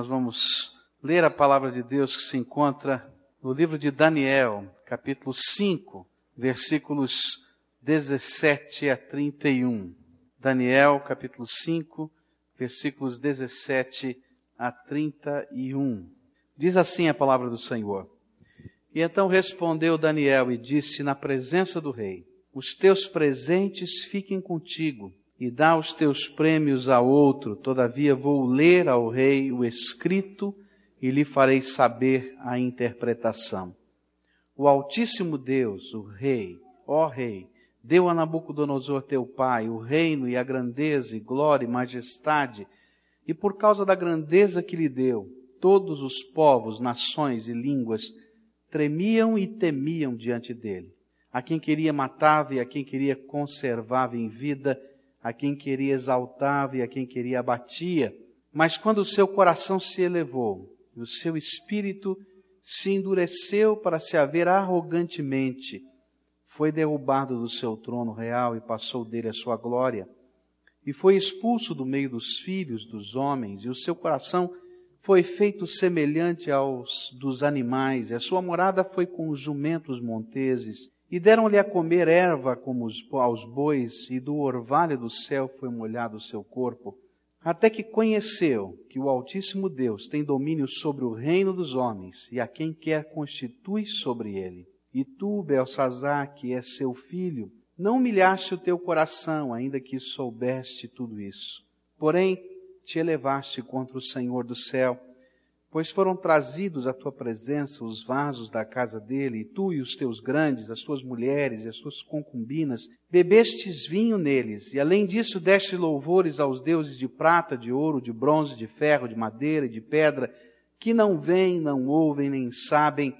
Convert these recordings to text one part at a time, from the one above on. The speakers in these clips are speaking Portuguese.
Nós vamos ler a palavra de Deus que se encontra no livro de Daniel, capítulo 5, versículos 17 a 31. Daniel, capítulo 5, versículos 17 a 31. Diz assim a palavra do Senhor. E então respondeu Daniel e disse na presença do rei: Os teus presentes fiquem contigo e dá os teus prêmios a outro, todavia vou ler ao rei o escrito e lhe farei saber a interpretação. O Altíssimo Deus, o Rei, ó Rei, deu a Nabucodonosor teu pai o reino e a grandeza e glória e majestade, e por causa da grandeza que lhe deu, todos os povos, nações e línguas tremiam e temiam diante dele. A quem queria matava e a quem queria conservava em vida, a quem queria exaltava e a quem queria abatia. Mas quando o seu coração se elevou e o seu espírito se endureceu para se haver arrogantemente, foi derrubado do seu trono real e passou dele a sua glória, e foi expulso do meio dos filhos dos homens, e o seu coração foi feito semelhante aos dos animais, e a sua morada foi com os jumentos monteses, e deram-lhe a comer erva como os, aos bois, e do orvalho do céu foi molhado o seu corpo. Até que conheceu que o Altíssimo Deus tem domínio sobre o reino dos homens, e a quem quer constitui sobre ele. E tu, Belsazar, que é seu filho, não humilhaste o teu coração, ainda que soubeste tudo isso. Porém, te elevaste contra o Senhor do céu, pois foram trazidos à tua presença os vasos da casa dele, e tu e os teus grandes, as tuas mulheres e as tuas concubinas, bebestes vinho neles, e além disso deste louvores aos deuses de prata, de ouro, de bronze, de ferro, de madeira e de pedra, que não veem, não ouvem, nem sabem,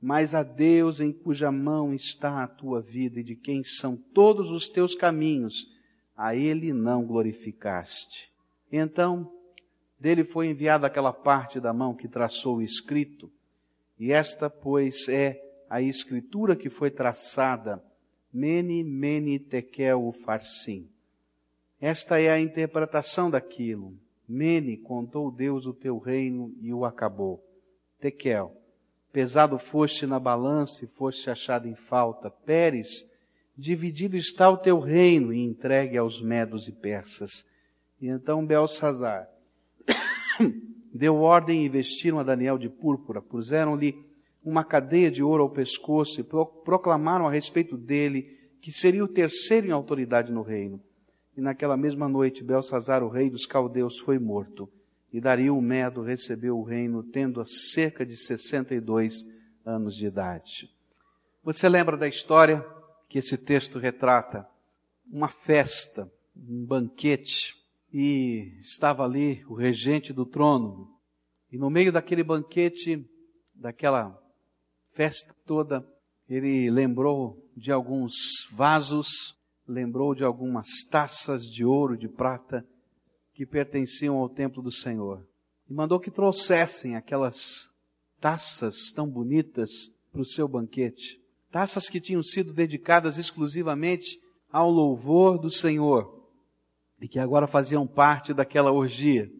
mas a Deus em cuja mão está a tua vida e de quem são todos os teus caminhos, a ele não glorificaste. Então, dele foi enviada aquela parte da mão que traçou o escrito, e esta, pois, é a escritura que foi traçada, Mene, Mene, Tekel, Ufarsim. Esta é a interpretação daquilo. Mene, contou Deus o teu reino e o acabou. Tekel, pesado foste na balança e foste achado em falta. Pérez, dividido está o teu reino e entregue aos medos e persas. E então Belsazar, deu ordem e vestiram a Daniel de púrpura, puseram-lhe uma cadeia de ouro ao pescoço e proclamaram a respeito dele que seria o terceiro em autoridade no reino. E naquela mesma noite, Belsazar, o rei dos caldeus, foi morto. E Dario o Medo recebeu o reino, tendo cerca de 62 anos de idade. Você lembra da história que esse texto retrata? Uma festa, um banquete, e estava ali o regente do trono. E no meio daquele banquete, daquela festa toda, ele lembrou de alguns vasos, lembrou de algumas taças de ouro, de prata, que pertenciam ao templo do Senhor. E mandou que trouxessem aquelas taças tão bonitas para o seu banquete. Taças que tinham sido dedicadas exclusivamente ao louvor do Senhor e que agora faziam parte daquela orgia.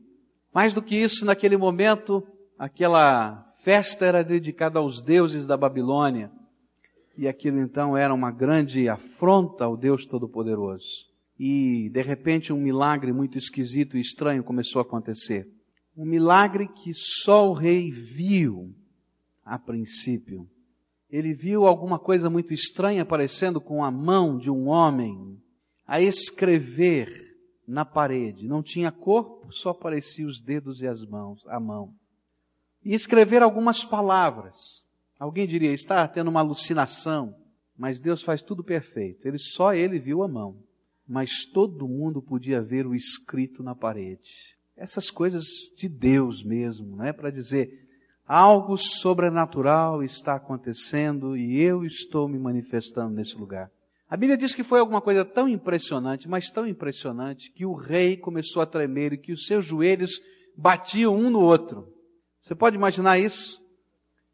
Mais do que isso, naquele momento, aquela festa era dedicada aos deuses da Babilônia. E aquilo então era uma grande afronta ao Deus Todo-Poderoso. E, de repente, um milagre muito esquisito e estranho começou a acontecer. Um milagre que só o rei viu a princípio. Ele viu alguma coisa muito estranha aparecendo com a mão de um homem a escrever na parede. Não tinha corpo, só apareciam os dedos e as mãos, a mão. E escrever algumas palavras. Alguém diria, está tendo uma alucinação, mas Deus faz tudo perfeito. Ele só ele viu a mão, mas todo mundo podia ver o escrito na parede. Essas coisas de Deus mesmo, não é para dizer algo sobrenatural está acontecendo e eu estou me manifestando nesse lugar. A Bíblia diz que foi alguma coisa tão impressionante, mas tão impressionante, que o rei começou a tremer e que os seus joelhos batiam um no outro. Você pode imaginar isso?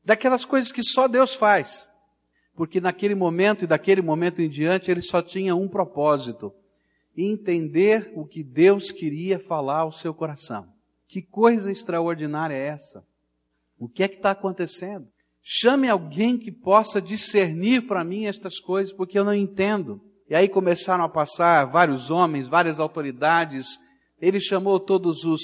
Daquelas coisas que só Deus faz. Porque naquele momento e daquele momento em diante ele só tinha um propósito: entender o que Deus queria falar ao seu coração. Que coisa extraordinária é essa? O que é que está acontecendo? Chame alguém que possa discernir para mim estas coisas, porque eu não entendo. E aí começaram a passar vários homens, várias autoridades. Ele chamou todos os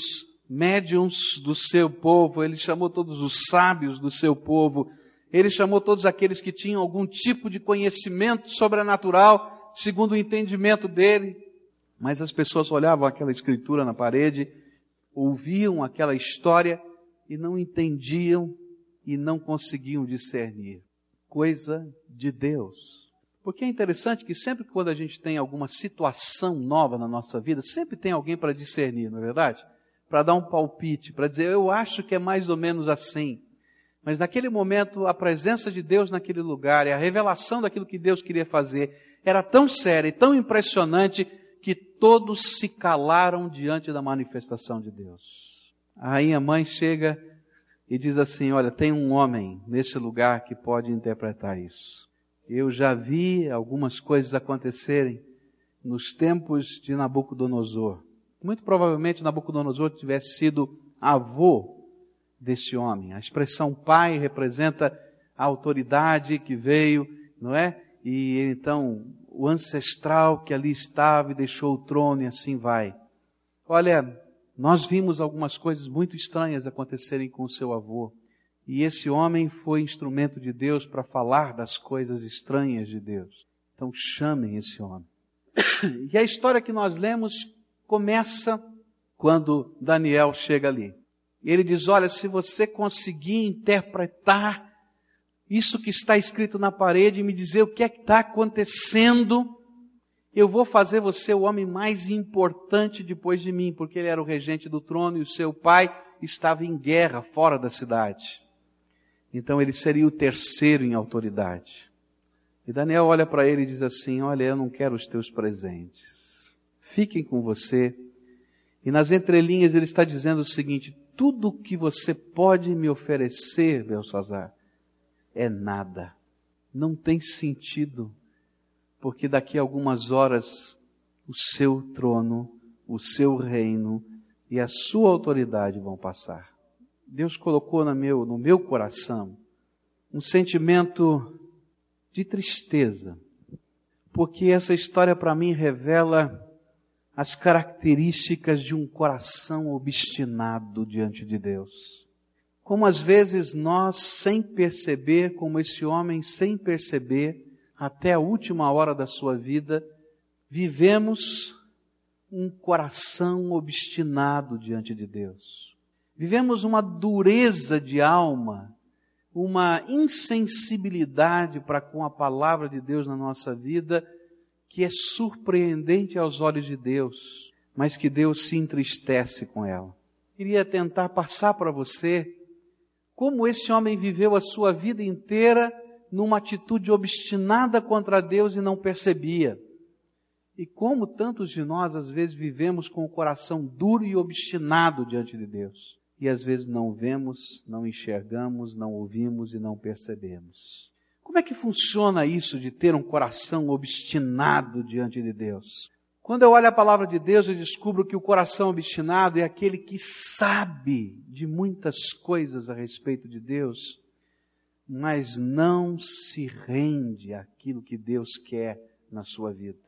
médiums do seu povo, ele chamou todos os sábios do seu povo, ele chamou todos aqueles que tinham algum tipo de conhecimento sobrenatural, segundo o entendimento dele. Mas as pessoas olhavam aquela escritura na parede, ouviam aquela história e não entendiam e não conseguiam discernir. Coisa de Deus. Porque é interessante que sempre quando a gente tem alguma situação nova na nossa vida, sempre tem alguém para discernir, não é verdade? Para dar um palpite, para dizer, eu acho que é mais ou menos assim. Mas naquele momento, a presença de Deus naquele lugar e a revelação daquilo que Deus queria fazer era tão séria e tão impressionante que todos se calaram diante da manifestação de Deus. Aí a mãe chega e diz assim: Olha, tem um homem nesse lugar que pode interpretar isso. Eu já vi algumas coisas acontecerem nos tempos de Nabucodonosor. Muito provavelmente Nabucodonosor tivesse sido avô desse homem. A expressão pai representa a autoridade que veio, não é? E então o ancestral que ali estava e deixou o trono e assim vai. Olha, nós vimos algumas coisas muito estranhas acontecerem com seu avô. E esse homem foi instrumento de Deus para falar das coisas estranhas de Deus. Então chamem esse homem. E a história que nós lemos começa quando Daniel chega ali. Ele diz: Olha, se você conseguir interpretar isso que está escrito na parede e me dizer o que é que está acontecendo, eu vou fazer você o homem mais importante depois de mim, porque ele era o regente do trono e o seu pai estava em guerra fora da cidade. Então ele seria o terceiro em autoridade. E Daniel olha para ele e diz assim: Olha, eu não quero os teus presentes. Fiquem com você. E nas entrelinhas ele está dizendo o seguinte: tudo o que você pode me oferecer, Belsazar, é nada. Não tem sentido, porque daqui a algumas horas o seu trono, o seu reino e a sua autoridade vão passar. Deus colocou no meu, no meu coração um sentimento de tristeza, porque essa história para mim revela as características de um coração obstinado diante de Deus. Como às vezes nós, sem perceber, como esse homem, sem perceber, até a última hora da sua vida, vivemos um coração obstinado diante de Deus. Vivemos uma dureza de alma, uma insensibilidade para com a palavra de Deus na nossa vida, que é surpreendente aos olhos de Deus, mas que Deus se entristece com ela. Queria tentar passar para você como esse homem viveu a sua vida inteira numa atitude obstinada contra Deus e não percebia. E como tantos de nós às vezes vivemos com o coração duro e obstinado diante de Deus e às vezes não vemos, não enxergamos, não ouvimos e não percebemos. Como é que funciona isso de ter um coração obstinado diante de Deus? Quando eu olho a palavra de Deus, eu descubro que o coração obstinado é aquele que sabe de muitas coisas a respeito de Deus, mas não se rende àquilo que Deus quer na sua vida.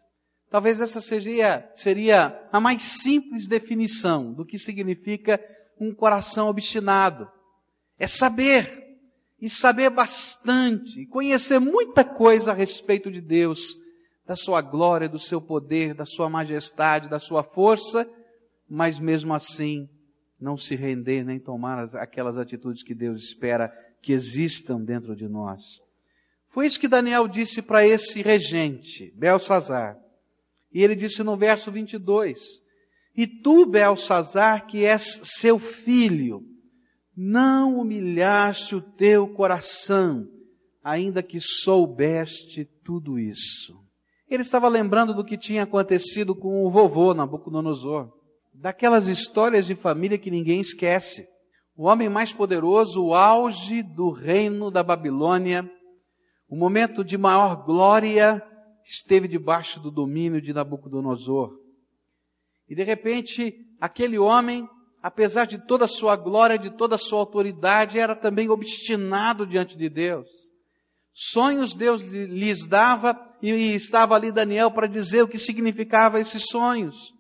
Talvez essa seria, seria a mais simples definição do que significa um coração obstinado. É saber, e saber bastante, conhecer muita coisa a respeito de Deus, da sua glória, do seu poder, da sua majestade, da sua força, mas mesmo assim não se render nem tomar aquelas atitudes que Deus espera que existam dentro de nós. Foi isso que Daniel disse para esse regente, Belsazar. E ele disse no verso 22, e tu, Belsazar, que és seu filho, não humilhaste o teu coração, ainda que soubeste tudo isso. Ele estava lembrando do que tinha acontecido com o vovô Nabucodonosor, daquelas histórias de família que ninguém esquece. O homem mais poderoso, o auge do reino da Babilônia, o momento de maior glória, esteve debaixo do domínio de Nabucodonosor. E de repente, aquele homem apesar de toda a sua glória, de toda a sua autoridade, era também obstinado diante de Deus. Sonhos Deus lhes dava e estava ali Daniel para dizer o que significava esses sonhos.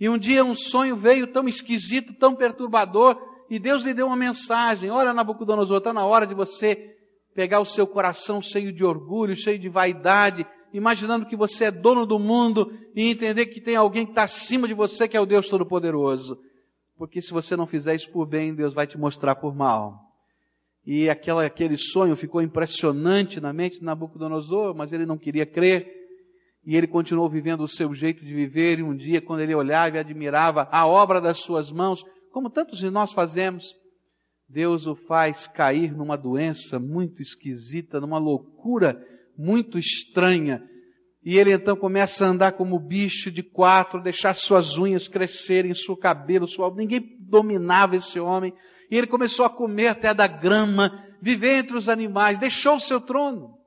E um dia um sonho veio tão esquisito, tão perturbador, e Deus lhe deu uma mensagem: Olha, Nabucodonosor, está na hora de você pegar o seu coração cheio de orgulho, cheio de vaidade, imaginando que você é dono do mundo e entender que tem alguém que está acima de você, que é o Deus Todo-Poderoso. Porque se você não fizer isso por bem, Deus vai te mostrar por mal. E aquela, aquele sonho ficou impressionante na mente de Nabucodonosor, mas ele não queria crer. E ele continuou vivendo o seu jeito de viver. E um dia, quando ele olhava e admirava a obra das suas mãos, como tantos de nós fazemos, Deus o faz cair numa doença muito esquisita, numa loucura muito estranha. E ele então começa a andar como bicho de quatro, deixar suas unhas crescerem, seu cabelo, sua... ninguém dominava esse homem. E ele começou a comer até da grama, viver entre os animais, deixou o seu trono.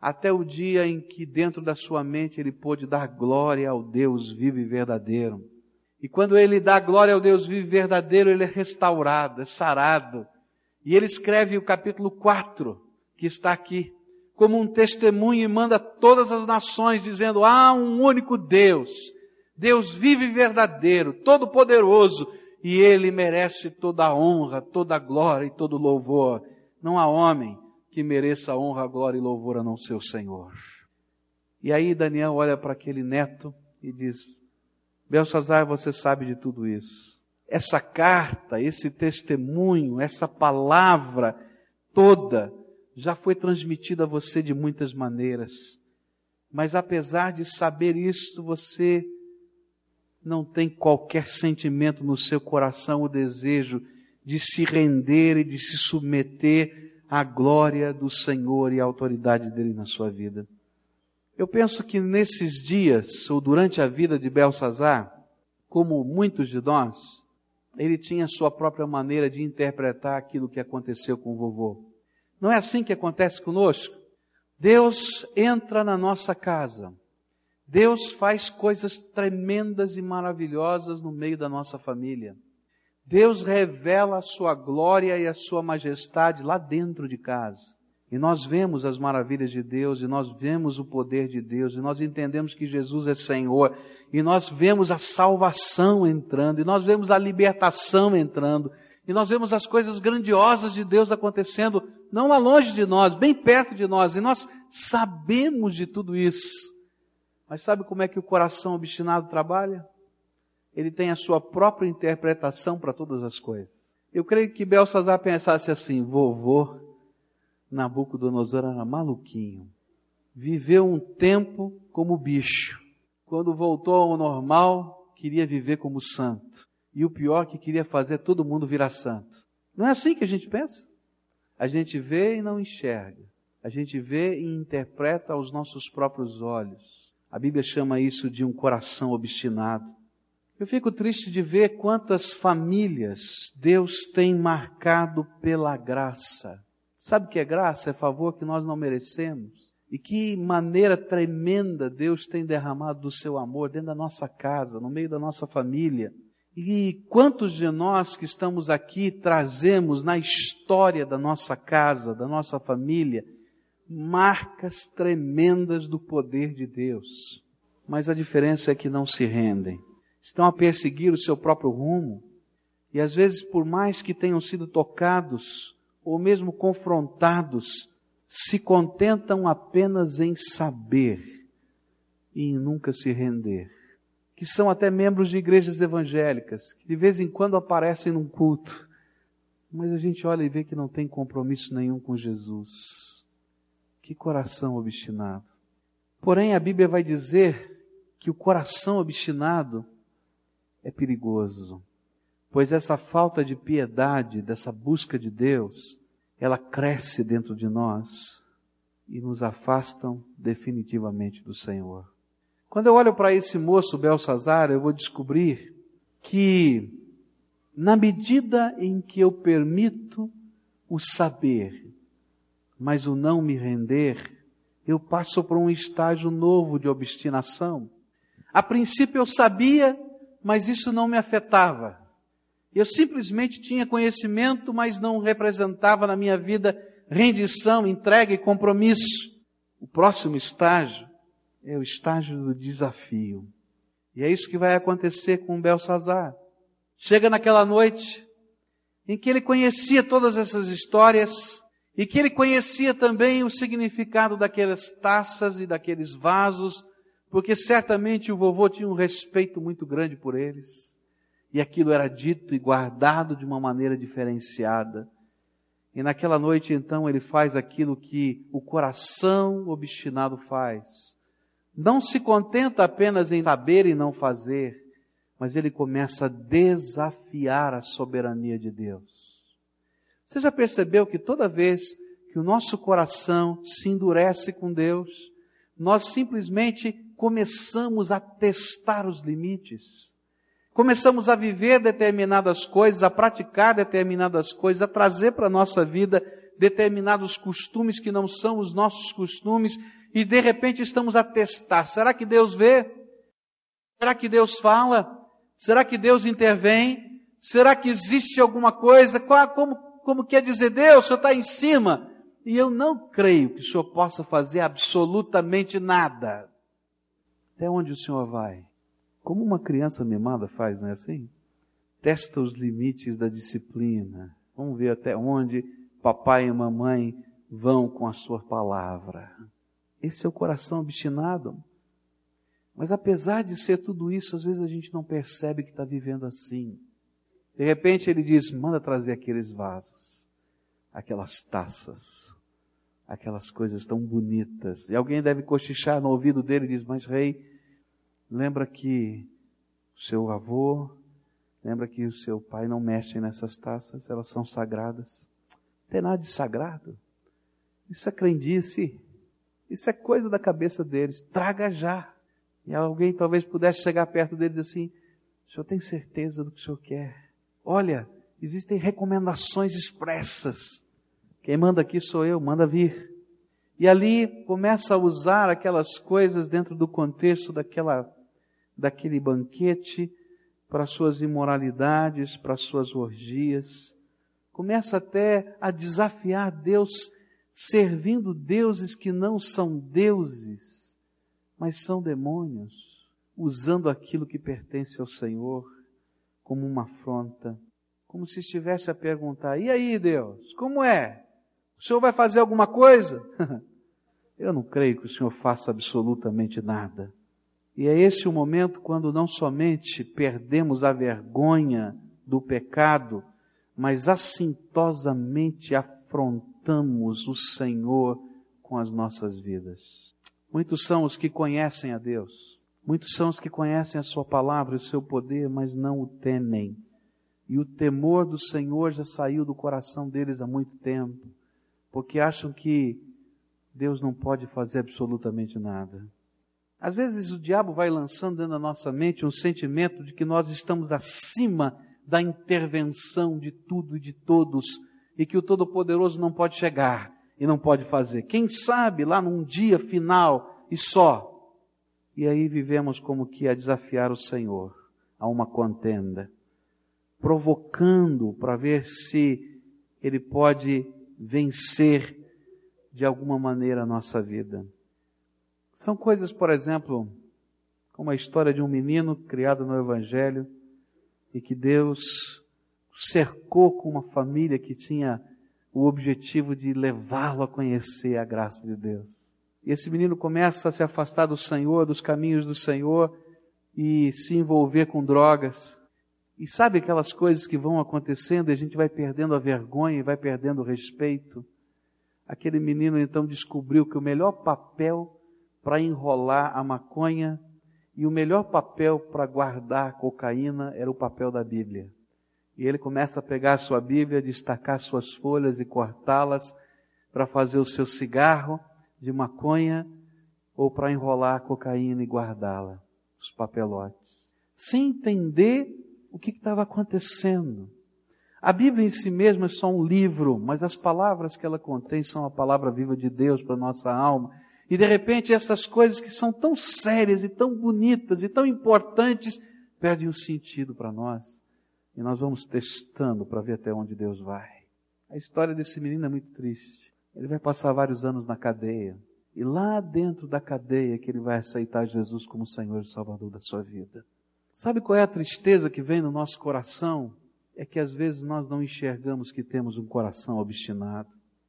Até o dia em que dentro da sua mente ele pôde dar glória ao Deus vivo e verdadeiro. E quando ele dá glória ao Deus vivo verdadeiro, ele é restaurado, é sarado. E ele escreve o capítulo 4, que está aqui, como um testemunho e manda todas as nações dizendo, há um único Deus, Deus vivo e verdadeiro, todo poderoso, e ele merece toda a honra, toda a glória e todo o louvor. Não há homem que mereça honra, glória e louvor a não ser o Senhor. E aí Daniel olha para aquele neto e diz: Belsazar, você sabe de tudo isso. Essa carta, esse testemunho, essa palavra toda já foi transmitida a você de muitas maneiras. Mas apesar de saber isso, você não tem qualquer sentimento no seu coração o desejo de se render e de se submeter à glória do Senhor e à autoridade dele na sua vida. Eu penso que nesses dias, ou durante a vida de Belsazar, como muitos de nós, ele tinha sua própria maneira de interpretar aquilo que aconteceu com o vovô. Não é assim que acontece conosco? Deus entra na nossa casa, Deus faz coisas tremendas e maravilhosas no meio da nossa família. Deus revela a sua glória e a sua majestade lá dentro de casa. E nós vemos as maravilhas de Deus, e nós vemos o poder de Deus, e nós entendemos que Jesus é Senhor, e nós vemos a salvação entrando, e nós vemos a libertação entrando, e nós vemos as coisas grandiosas de Deus acontecendo, não lá longe de nós, bem perto de nós, e nós sabemos de tudo isso. Mas sabe como é que o coração obstinado trabalha? Ele tem a sua própria interpretação para todas as coisas. Eu creio que Belsazar pensasse assim: vovô Nabucodonosor era maluquinho. Viveu um tempo como bicho. Quando voltou ao normal, queria viver como santo. E o pior que queria fazer todo mundo virar santo. Não é assim que a gente pensa? A gente vê e não enxerga. A gente vê e interpreta aos nossos próprios olhos. A Bíblia chama isso de um coração obstinado. Eu fico triste de ver quantas famílias Deus tem marcado pela graça. Sabe o que é graça? É favor que nós não merecemos. E que maneira tremenda Deus tem derramado do seu amor dentro da nossa casa, no meio da nossa família. E quantos de nós que estamos aqui trazemos na história da nossa casa, da nossa família, marcas tremendas do poder de Deus. Mas a diferença é que não se rendem. Estão a perseguir o seu próprio rumo. E às vezes, por mais que tenham sido tocados ou mesmo confrontados, se contentam apenas em saber e em nunca se render. Que são até membros de igrejas evangélicas, que de vez em quando aparecem num culto, mas a gente olha e vê que não tem compromisso nenhum com Jesus que coração obstinado. Porém, a Bíblia vai dizer que o coração obstinado é perigoso, pois essa falta de piedade, dessa busca de Deus, ela cresce dentro de nós e nos afastam definitivamente do Senhor. Quando eu olho para esse moço Belsazar, eu vou descobrir que, na medida em que eu permito o saber mas o não me render, eu passo por um estágio novo de obstinação. A princípio eu sabia, mas isso não me afetava. Eu simplesmente tinha conhecimento, mas não representava na minha vida rendição, entrega e compromisso. O próximo estágio é o estágio do desafio. E é isso que vai acontecer com Belsazar. Chega naquela noite em que ele conhecia todas essas histórias e que ele conhecia também o significado daquelas taças e daqueles vasos, porque certamente o vovô tinha um respeito muito grande por eles. E aquilo era dito e guardado de uma maneira diferenciada. E naquela noite, então, ele faz aquilo que o coração obstinado faz. Não se contenta apenas em saber e não fazer, mas ele começa a desafiar a soberania de Deus. Você já percebeu que toda vez que o nosso coração se endurece com Deus, nós simplesmente começamos a testar os limites. Começamos a viver determinadas coisas, a praticar determinadas coisas, a trazer para a nossa vida determinados costumes que não são os nossos costumes, e de repente estamos a testar. Será que Deus vê? Será que Deus fala? Será que Deus intervém? Será que existe alguma coisa? Como, como quer dizer Deus? O Senhor está em cima. E eu não creio que o Senhor possa fazer absolutamente nada. Até onde o Senhor vai? Como uma criança mimada faz, não é assim? Testa os limites da disciplina. Vamos ver até onde papai e mamãe vão com a sua palavra. Esse é o coração obstinado. Mas apesar de ser tudo isso, às vezes a gente não percebe que está vivendo assim. De repente ele diz: manda trazer aqueles vasos, aquelas taças, aquelas coisas tão bonitas. E alguém deve cochichar no ouvido dele e diz: Mas rei, lembra que o seu avô, lembra que o seu pai não mexe nessas taças, elas são sagradas. Não tem nada de sagrado. Isso é crendice. Isso é coisa da cabeça deles. Traga já. E alguém talvez pudesse chegar perto dele dizer assim: o senhor tem certeza do que o senhor quer? Olha, existem recomendações expressas. Quem manda aqui sou eu, manda vir. E ali começa a usar aquelas coisas dentro do contexto daquela, daquele banquete para suas imoralidades, para suas orgias. Começa até a desafiar Deus, servindo deuses que não são deuses mas são demônios usando aquilo que pertence ao Senhor como uma afronta, como se estivesse a perguntar: e aí, Deus, como é? O Senhor vai fazer alguma coisa? Eu não creio que o Senhor faça absolutamente nada. E é esse o momento quando não somente perdemos a vergonha do pecado, mas assintosamente afrontamos o Senhor com as nossas vidas. Muitos são os que conhecem a Deus. Muitos são os que conhecem a Sua palavra e o seu poder, mas não o temem. E o temor do Senhor já saiu do coração deles há muito tempo, porque acham que Deus não pode fazer absolutamente nada. Às vezes o diabo vai lançando dentro da nossa mente um sentimento de que nós estamos acima da intervenção de tudo e de todos e que o Todo-Poderoso não pode chegar e não pode fazer. Quem sabe lá num dia final e só. E aí vivemos como que a desafiar o Senhor a uma contenda, provocando para ver se Ele pode vencer de alguma maneira a nossa vida. São coisas, por exemplo, como a história de um menino criado no Evangelho e que Deus cercou com uma família que tinha o objetivo de levá-lo a conhecer a graça de Deus. E esse menino começa a se afastar do Senhor, dos caminhos do Senhor e se envolver com drogas. E sabe aquelas coisas que vão acontecendo e a gente vai perdendo a vergonha e vai perdendo o respeito? Aquele menino então descobriu que o melhor papel para enrolar a maconha e o melhor papel para guardar cocaína era o papel da Bíblia. E ele começa a pegar a sua Bíblia, destacar suas folhas e cortá-las para fazer o seu cigarro de maconha ou para enrolar a cocaína e guardá-la, os papelotes, sem entender o que estava acontecendo. A Bíblia em si mesma é só um livro, mas as palavras que ela contém são a palavra viva de Deus para nossa alma. E de repente essas coisas que são tão sérias e tão bonitas e tão importantes perdem o sentido para nós. E nós vamos testando para ver até onde Deus vai. A história desse menino é muito triste. Ele vai passar vários anos na cadeia. E lá dentro da cadeia que ele vai aceitar Jesus como Senhor e Salvador da sua vida. Sabe qual é a tristeza que vem no nosso coração? É que às vezes nós não enxergamos que temos um coração obstinado.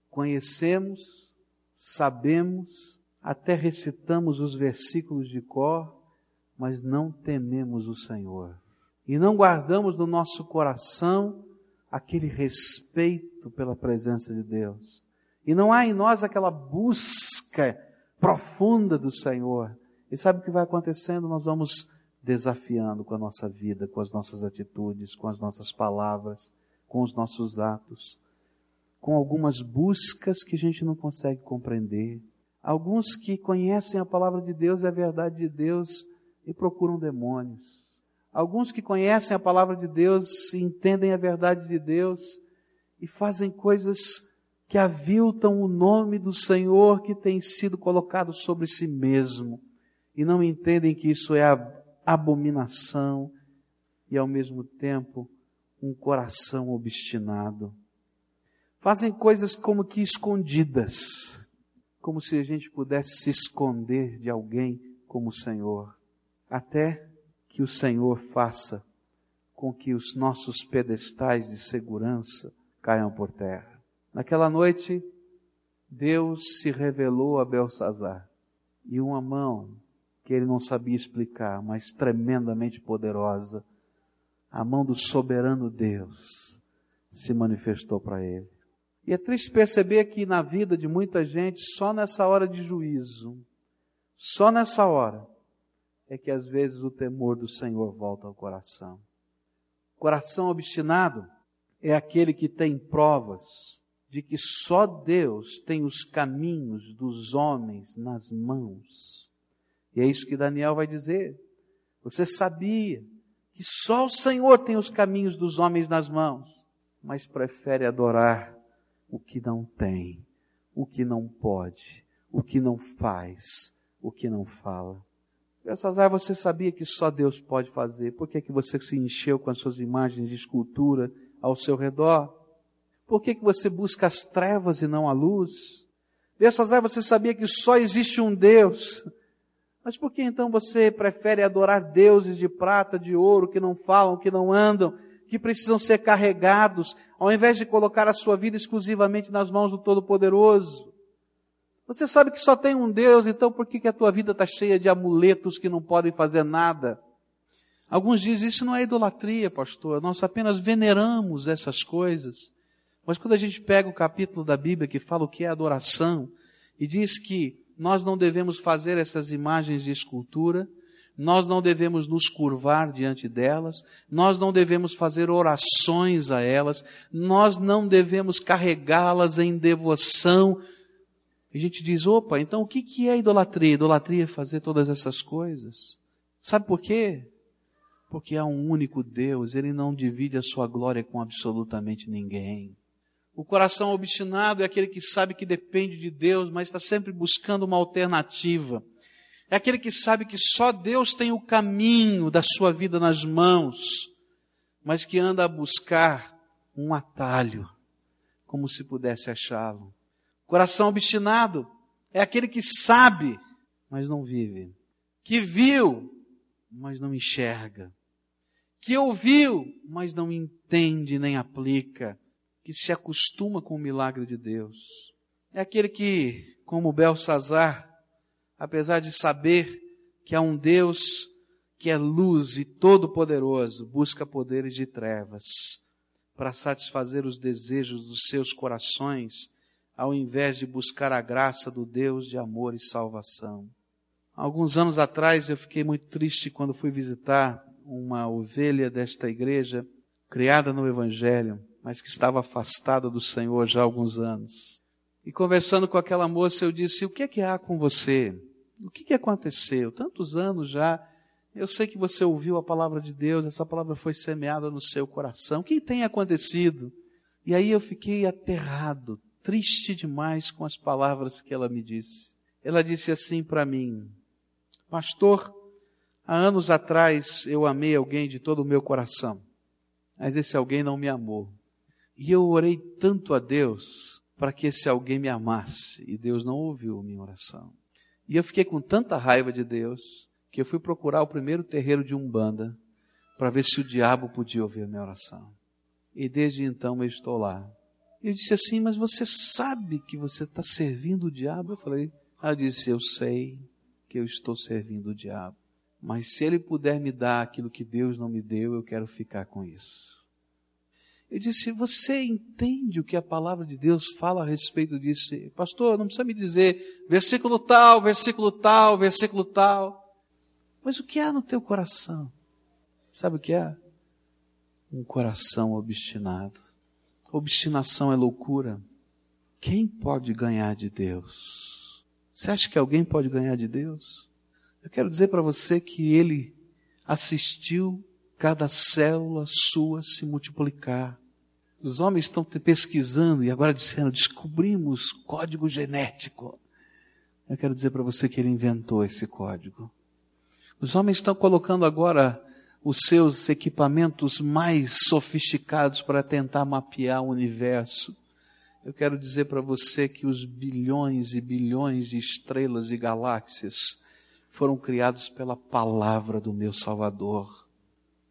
Conhecemos, sabemos, até recitamos os versículos de cor, mas não tememos o Senhor. E não guardamos no nosso coração aquele respeito pela presença de Deus. E não há em nós aquela busca profunda do Senhor. E sabe o que vai acontecendo? Nós vamos desafiando com a nossa vida, com as nossas atitudes, com as nossas palavras, com os nossos atos, com algumas buscas que a gente não consegue compreender. Alguns que conhecem a palavra de Deus e a verdade de Deus e procuram demônios. Alguns que conhecem a palavra de Deus, entendem a verdade de Deus e fazem coisas que aviltam o nome do Senhor que tem sido colocado sobre si mesmo e não entendem que isso é abominação e ao mesmo tempo um coração obstinado. Fazem coisas como que escondidas, como se a gente pudesse se esconder de alguém como o Senhor. Até que o Senhor faça com que os nossos pedestais de segurança caiam por terra. Naquela noite, Deus se revelou a Belsazar e uma mão que ele não sabia explicar, mas tremendamente poderosa, a mão do soberano Deus se manifestou para ele. E é triste perceber que na vida de muita gente, só nessa hora de juízo, só nessa hora, é que às vezes o temor do Senhor volta ao coração. Coração obstinado é aquele que tem provas de que só Deus tem os caminhos dos homens nas mãos. E é isso que Daniel vai dizer. Você sabia que só o Senhor tem os caminhos dos homens nas mãos, mas prefere adorar o que não tem, o que não pode, o que não faz, o que não fala. Belsazar, você sabia que só Deus pode fazer. Por que, que você se encheu com as suas imagens de escultura ao seu redor? Por que, que você busca as trevas e não a luz? Belsazar, você sabia que só existe um Deus. Mas por que então você prefere adorar deuses de prata, de ouro, que não falam, que não andam, que precisam ser carregados, ao invés de colocar a sua vida exclusivamente nas mãos do Todo-Poderoso? Você sabe que só tem um Deus, então por que, que a tua vida está cheia de amuletos que não podem fazer nada? Alguns dizem, isso não é idolatria, pastor, nós apenas veneramos essas coisas. Mas quando a gente pega o capítulo da Bíblia que fala o que é adoração, e diz que nós não devemos fazer essas imagens de escultura, nós não devemos nos curvar diante delas, nós não devemos fazer orações a elas, nós não devemos carregá-las em devoção a gente diz, opa, então o que, que é idolatria? Idolatria é fazer todas essas coisas. Sabe por quê? Porque há um único Deus, Ele não divide a sua glória com absolutamente ninguém. O coração obstinado é aquele que sabe que depende de Deus, mas está sempre buscando uma alternativa. É aquele que sabe que só Deus tem o caminho da sua vida nas mãos, mas que anda a buscar um atalho, como se pudesse achá-lo. Coração obstinado é aquele que sabe, mas não vive. Que viu, mas não enxerga. Que ouviu, mas não entende nem aplica. Que se acostuma com o milagre de Deus. É aquele que, como Belsazar, apesar de saber que há um Deus que é luz e todo-poderoso, busca poderes de trevas para satisfazer os desejos dos seus corações ao invés de buscar a graça do Deus de amor e salvação. Alguns anos atrás eu fiquei muito triste quando fui visitar uma ovelha desta igreja, criada no Evangelho, mas que estava afastada do Senhor já há alguns anos. E conversando com aquela moça, eu disse: O que é que há com você? O que, que aconteceu? Tantos anos já. Eu sei que você ouviu a palavra de Deus, essa palavra foi semeada no seu coração. O que tem acontecido? E aí eu fiquei aterrado, triste demais com as palavras que ela me disse. Ela disse assim para mim: Pastor, há anos atrás eu amei alguém de todo o meu coração. mas esse alguém não me amou. E eu orei tanto a Deus para que esse alguém me amasse, e Deus não ouviu minha oração. E eu fiquei com tanta raiva de Deus que eu fui procurar o primeiro terreiro de Umbanda para ver se o diabo podia ouvir a minha oração. E desde então eu estou lá. Eu disse assim, mas você sabe que você está servindo o diabo? Eu falei, ela disse, eu sei que eu estou servindo o diabo. Mas se ele puder me dar aquilo que Deus não me deu, eu quero ficar com isso. Eu disse, você entende o que a palavra de Deus fala a respeito disso? Pastor, não precisa me dizer versículo tal, versículo tal, versículo tal. Mas o que há no teu coração? Sabe o que é? Um coração obstinado. Obstinação é loucura. Quem pode ganhar de Deus? Você acha que alguém pode ganhar de Deus? Eu quero dizer para você que Ele assistiu cada célula sua se multiplicar. Os homens estão pesquisando e agora dizendo, descobrimos código genético. Eu quero dizer para você que ele inventou esse código. Os homens estão colocando agora os seus equipamentos mais sofisticados para tentar mapear o universo. Eu quero dizer para você que os bilhões e bilhões de estrelas e galáxias foram criados pela palavra do meu Salvador.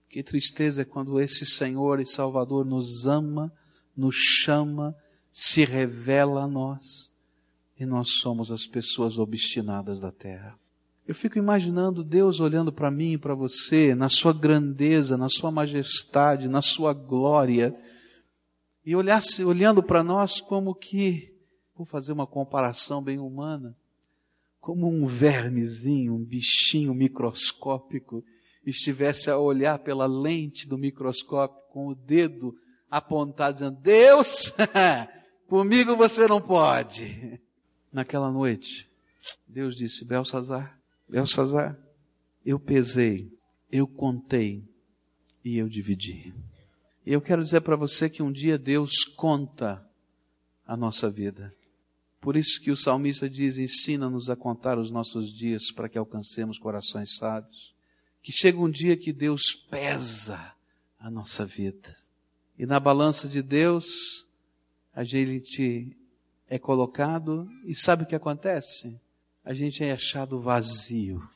Que tristeza quando esse Senhor e Salvador nos ama, nos chama, se revela a nós e nós somos as pessoas obstinadas da terra. Eu fico imaginando Deus olhando para mim e para você, na sua grandeza, na sua majestade, na sua glória, e olhasse, olhando para nós como que, vou fazer uma comparação bem humana, como um vermezinho, um bichinho microscópico, estivesse a olhar pela lente do microscópio com o dedo apontado, dizendo: Deus, comigo você não pode. Naquela noite, Deus disse: Belsazar, Belsazar, eu pesei, eu contei e eu dividi. E eu quero dizer para você que um dia Deus conta a nossa vida. Por isso que o salmista diz: ensina-nos a contar os nossos dias para que alcancemos corações sábios. Que chega um dia que Deus pesa a nossa vida. E na balança de Deus, a gente é colocado e sabe o que acontece? a gente é achado vazio.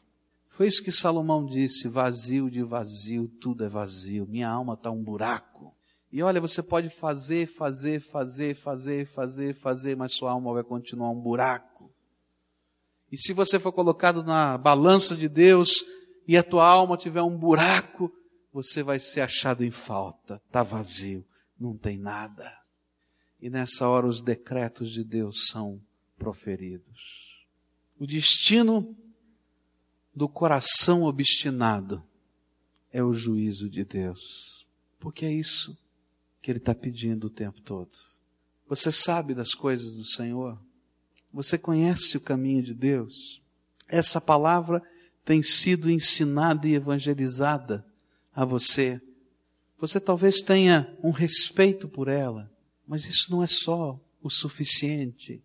Foi isso que Salomão disse: vazio de vazio, tudo é vazio. Minha alma está um buraco. E olha, você pode fazer, fazer, fazer, fazer, fazer, fazer, mas sua alma vai continuar um buraco. E se você for colocado na balança de Deus e a tua alma tiver um buraco, você vai ser achado em falta. Está vazio, não tem nada. E nessa hora os decretos de Deus são proferidos. O destino do coração obstinado é o juízo de Deus. Porque é isso que Ele está pedindo o tempo todo. Você sabe das coisas do Senhor? Você conhece o caminho de Deus? Essa palavra tem sido ensinada e evangelizada a você. Você talvez tenha um respeito por ela, mas isso não é só o suficiente.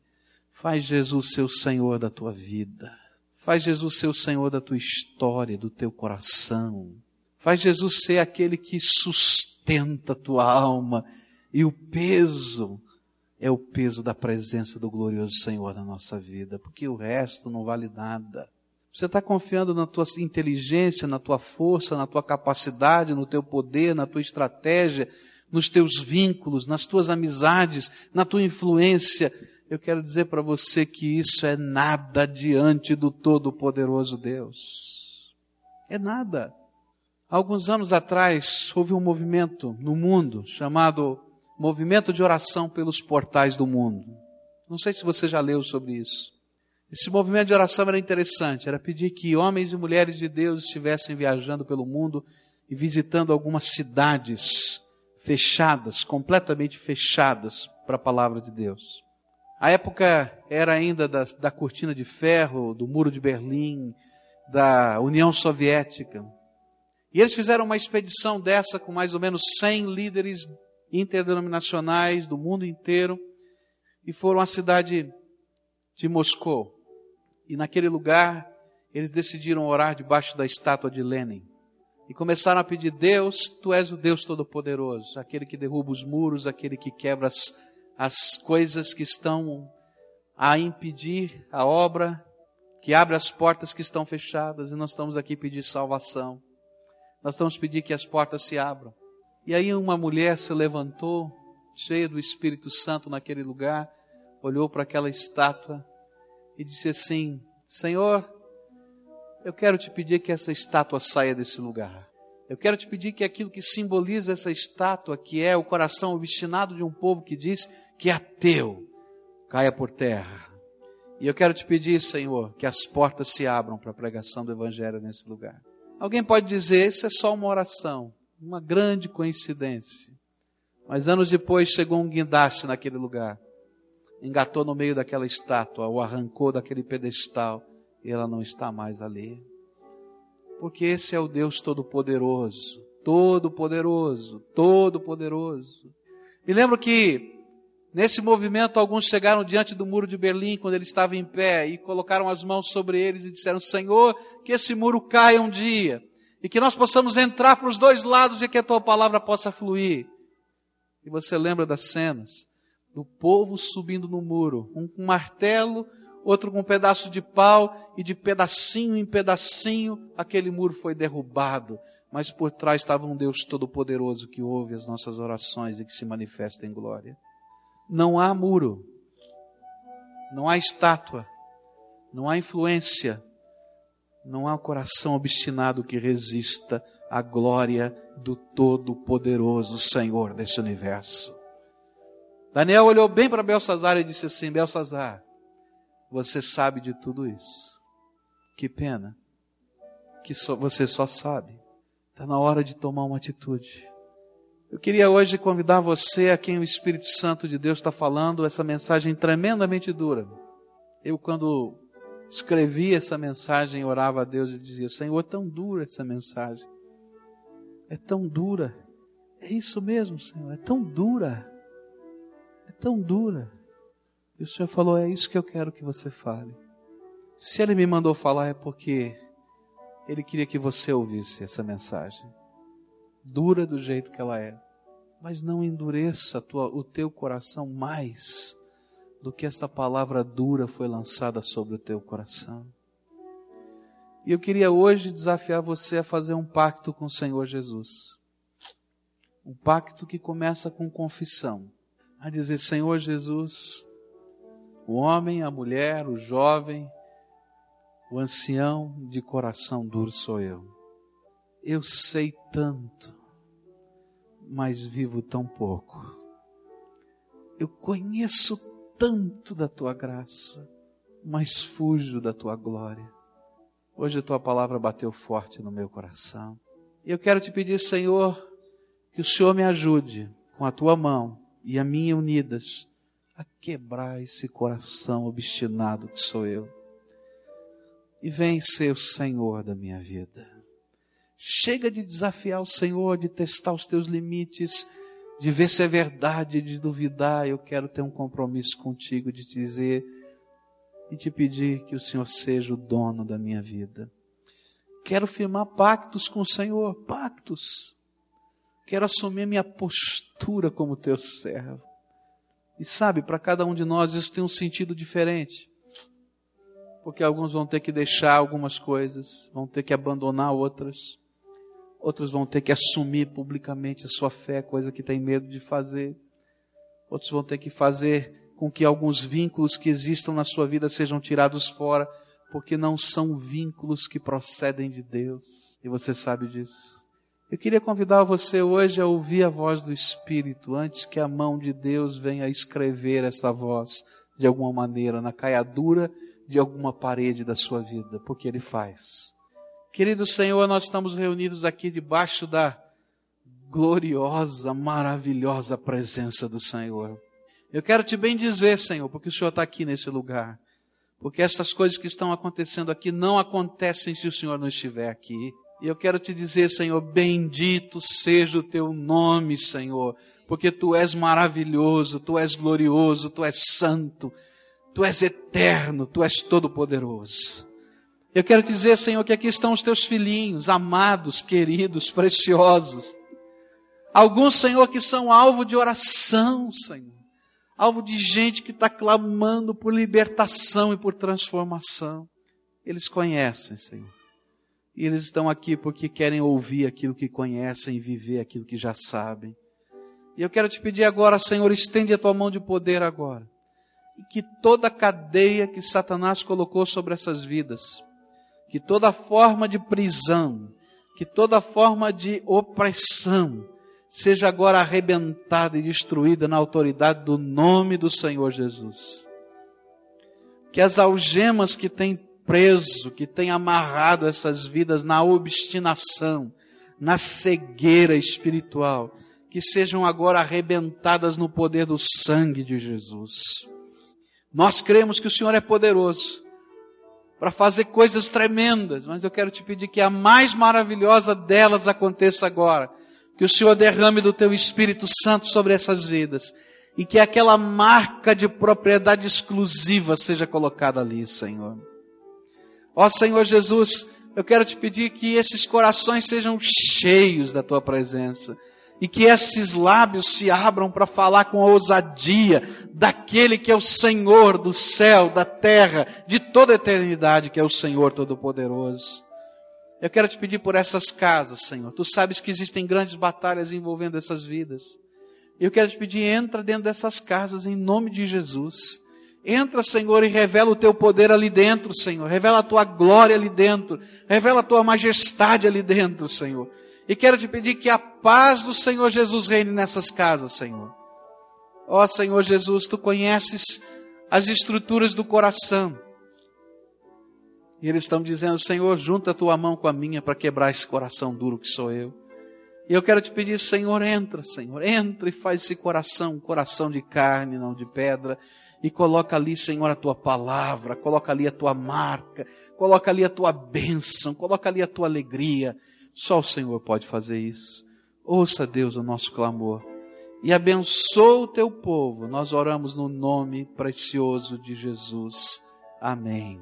Faz Jesus ser o Senhor da tua vida. Faz Jesus ser o Senhor da tua história, do teu coração. Faz Jesus ser aquele que sustenta a tua alma. E o peso é o peso da presença do glorioso Senhor na nossa vida, porque o resto não vale nada. Você está confiando na tua inteligência, na tua força, na tua capacidade, no teu poder, na tua estratégia, nos teus vínculos, nas tuas amizades, na tua influência eu quero dizer para você que isso é nada diante do Todo-Poderoso Deus. É nada. Alguns anos atrás, houve um movimento no mundo chamado Movimento de Oração pelos Portais do Mundo. Não sei se você já leu sobre isso. Esse movimento de oração era interessante, era pedir que homens e mulheres de Deus estivessem viajando pelo mundo e visitando algumas cidades fechadas, completamente fechadas para a palavra de Deus. A época era ainda da, da cortina de ferro, do muro de Berlim, da União Soviética. E eles fizeram uma expedição dessa com mais ou menos 100 líderes interdenominacionais do mundo inteiro e foram à cidade de Moscou. E naquele lugar eles decidiram orar debaixo da estátua de Lenin. E começaram a pedir: Deus, tu és o Deus Todo-Poderoso, aquele que derruba os muros, aquele que quebra as, as coisas que estão a impedir a obra, que abre as portas que estão fechadas, e nós estamos aqui pedir salvação. Nós estamos pedir que as portas se abram. E aí uma mulher se levantou, cheia do Espírito Santo naquele lugar, olhou para aquela estátua e disse assim: Senhor, eu quero te pedir que essa estátua saia desse lugar. Eu quero te pedir que aquilo que simboliza essa estátua, que é o coração obstinado de um povo que diz que é ateu, caia por terra. E eu quero te pedir, Senhor, que as portas se abram para a pregação do Evangelho nesse lugar. Alguém pode dizer, isso é só uma oração, uma grande coincidência. Mas anos depois chegou um guindaste naquele lugar, engatou no meio daquela estátua, o arrancou daquele pedestal e ela não está mais ali. Porque esse é o Deus Todo-Poderoso, Todo-Poderoso, Todo-Poderoso. Me lembro que Nesse movimento, alguns chegaram diante do muro de Berlim quando ele estava em pé e colocaram as mãos sobre eles e disseram: Senhor, que esse muro caia um dia e que nós possamos entrar para os dois lados e que a tua palavra possa fluir. E você lembra das cenas do povo subindo no muro, um com martelo, outro com um pedaço de pau e de pedacinho em pedacinho aquele muro foi derrubado. Mas por trás estava um Deus todo-poderoso que ouve as nossas orações e que se manifesta em glória. Não há muro, não há estátua, não há influência, não há coração obstinado que resista à glória do Todo-Poderoso Senhor desse universo. Daniel olhou bem para Belsazar e disse assim: Belsazar, você sabe de tudo isso. Que pena que só, você só sabe. Está na hora de tomar uma atitude. Eu queria hoje convidar você, a quem o Espírito Santo de Deus está falando, essa mensagem tremendamente dura. Eu, quando escrevi essa mensagem, orava a Deus e dizia: Senhor, é tão dura essa mensagem. É tão dura. É isso mesmo, Senhor, é tão dura. Tão dura. E o Senhor falou: É isso que eu quero que você fale. Se Ele me mandou falar, é porque Ele queria que você ouvisse essa mensagem dura do jeito que ela é. Mas não endureça tua, o teu coração mais do que essa palavra dura foi lançada sobre o teu coração. E eu queria hoje desafiar você a fazer um pacto com o Senhor Jesus. Um pacto que começa com confissão. A dizer, Senhor Jesus, o homem, a mulher, o jovem, o ancião de coração duro sou eu. Eu sei tanto, mas vivo tão pouco. Eu conheço tanto da tua graça, mas fujo da tua glória. Hoje a tua palavra bateu forte no meu coração. Eu quero te pedir, Senhor, que o Senhor me ajude com a tua mão e a minha unidas a quebrar esse coração obstinado que sou eu. E vem ser o Senhor da minha vida. Chega de desafiar o Senhor, de testar os teus limites, de ver se é verdade, de duvidar. Eu quero ter um compromisso contigo de te dizer e te pedir que o Senhor seja o dono da minha vida. Quero firmar pactos com o Senhor, pactos. Quero assumir minha postura como teu servo. E sabe, para cada um de nós isso tem um sentido diferente. Porque alguns vão ter que deixar algumas coisas, vão ter que abandonar outras. Outros vão ter que assumir publicamente a sua fé, coisa que tem medo de fazer. Outros vão ter que fazer com que alguns vínculos que existam na sua vida sejam tirados fora, porque não são vínculos que procedem de Deus. E você sabe disso. Eu queria convidar você hoje a ouvir a voz do Espírito antes que a mão de Deus venha escrever essa voz de alguma maneira na caiadura de alguma parede da sua vida, porque Ele faz. Querido Senhor, nós estamos reunidos aqui debaixo da gloriosa, maravilhosa presença do Senhor. Eu quero te bem dizer, Senhor, porque o Senhor está aqui nesse lugar. Porque estas coisas que estão acontecendo aqui não acontecem se o Senhor não estiver aqui. E eu quero te dizer, Senhor, bendito seja o teu nome, Senhor, porque tu és maravilhoso, tu és glorioso, tu és santo, tu és eterno, tu és todo-poderoso. Eu quero dizer, Senhor, que aqui estão os teus filhinhos, amados, queridos, preciosos. Alguns, Senhor, que são alvo de oração, Senhor. Alvo de gente que está clamando por libertação e por transformação. Eles conhecem, Senhor. E eles estão aqui porque querem ouvir aquilo que conhecem viver aquilo que já sabem. E eu quero te pedir agora, Senhor, estende a tua mão de poder agora. E que toda cadeia que Satanás colocou sobre essas vidas, que toda forma de prisão, que toda forma de opressão, seja agora arrebentada e destruída na autoridade do nome do Senhor Jesus. Que as algemas que têm preso, que têm amarrado essas vidas na obstinação, na cegueira espiritual, que sejam agora arrebentadas no poder do sangue de Jesus. Nós cremos que o Senhor é poderoso para fazer coisas tremendas, mas eu quero te pedir que a mais maravilhosa delas aconteça agora que o Senhor derrame do teu Espírito Santo sobre essas vidas e que aquela marca de propriedade exclusiva seja colocada ali, Senhor. Ó Senhor Jesus, eu quero te pedir que esses corações sejam cheios da tua presença e que esses lábios se abram para falar com ousadia daquele que é o Senhor do céu, da terra, de toda a eternidade, que é o Senhor Todo-Poderoso. Eu quero te pedir por essas casas, Senhor. Tu sabes que existem grandes batalhas envolvendo essas vidas. Eu quero te pedir, entra dentro dessas casas em nome de Jesus. Entra, Senhor, e revela o teu poder ali dentro, Senhor. Revela a tua glória ali dentro. Revela a tua majestade ali dentro, Senhor. E quero te pedir que a paz do Senhor Jesus reine nessas casas, Senhor. Ó Senhor Jesus, tu conheces as estruturas do coração. E eles estão dizendo, Senhor, junta a tua mão com a minha para quebrar esse coração duro que sou eu. E eu quero te pedir, Senhor, entra, Senhor, entra e faz esse coração, um coração de carne, não de pedra, e coloca ali, Senhor, a tua palavra, coloca ali a tua marca, coloca ali a tua bênção, coloca ali a tua alegria. Só o Senhor pode fazer isso. Ouça, Deus, o nosso clamor e abençoa o teu povo. Nós oramos no nome precioso de Jesus. Amém.